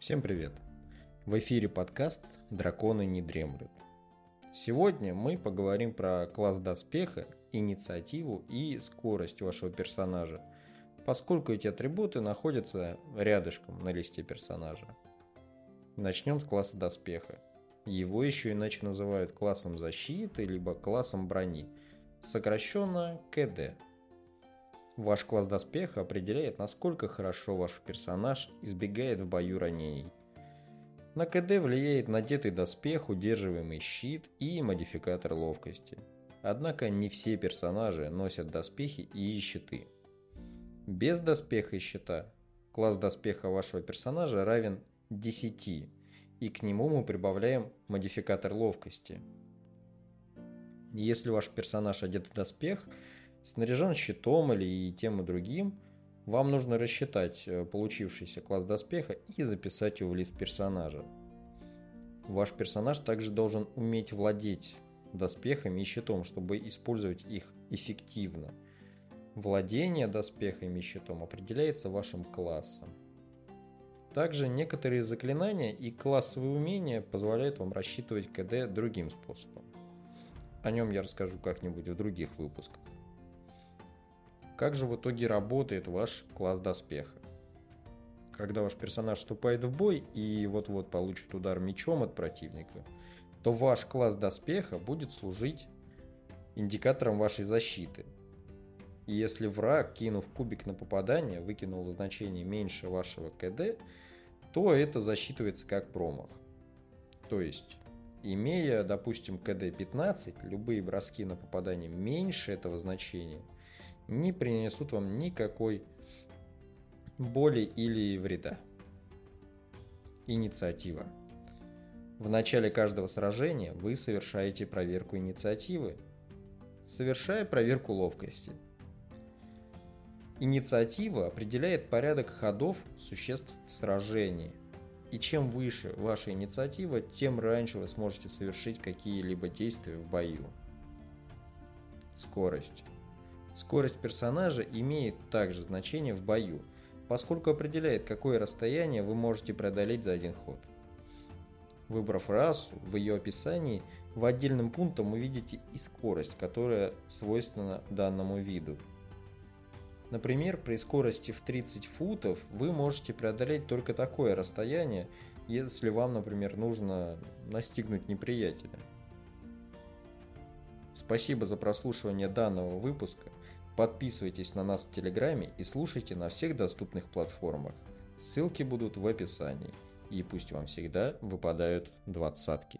Всем привет! В эфире подкаст «Драконы не дремлют». Сегодня мы поговорим про класс доспеха, инициативу и скорость вашего персонажа, поскольку эти атрибуты находятся рядышком на листе персонажа. Начнем с класса доспеха. Его еще иначе называют классом защиты, либо классом брони, сокращенно КД. Ваш класс доспеха определяет, насколько хорошо ваш персонаж избегает в бою ранений. На КД влияет надетый доспех, удерживаемый щит и модификатор ловкости. Однако не все персонажи носят доспехи и щиты. Без доспеха и щита класс доспеха вашего персонажа равен 10, и к нему мы прибавляем модификатор ловкости. Если ваш персонаж одет в доспех – снаряжен щитом или и тем и другим, вам нужно рассчитать э, получившийся класс доспеха и записать его в лист персонажа. Ваш персонаж также должен уметь владеть доспехами и щитом, чтобы использовать их эффективно. Владение доспехами и щитом определяется вашим классом. Также некоторые заклинания и классовые умения позволяют вам рассчитывать КД другим способом. О нем я расскажу как-нибудь в других выпусках. Как же в итоге работает ваш класс доспеха? Когда ваш персонаж вступает в бой и вот-вот получит удар мечом от противника, то ваш класс доспеха будет служить индикатором вашей защиты. И если враг, кинув кубик на попадание, выкинул значение меньше вашего КД, то это засчитывается как промах. То есть, имея, допустим, КД 15, любые броски на попадание меньше этого значения – не принесут вам никакой боли или вреда. Инициатива. В начале каждого сражения вы совершаете проверку инициативы, совершая проверку ловкости. Инициатива определяет порядок ходов существ в сражении. И чем выше ваша инициатива, тем раньше вы сможете совершить какие-либо действия в бою. Скорость. Скорость персонажа имеет также значение в бою, поскольку определяет, какое расстояние вы можете преодолеть за один ход. Выбрав расу, в ее описании в отдельном пунктом увидите и скорость, которая свойственна данному виду. Например, при скорости в 30 футов вы можете преодолеть только такое расстояние, если вам, например, нужно настигнуть неприятеля. Спасибо за прослушивание данного выпуска. Подписывайтесь на нас в Телеграме и слушайте на всех доступных платформах. Ссылки будут в описании. И пусть вам всегда выпадают двадцатки.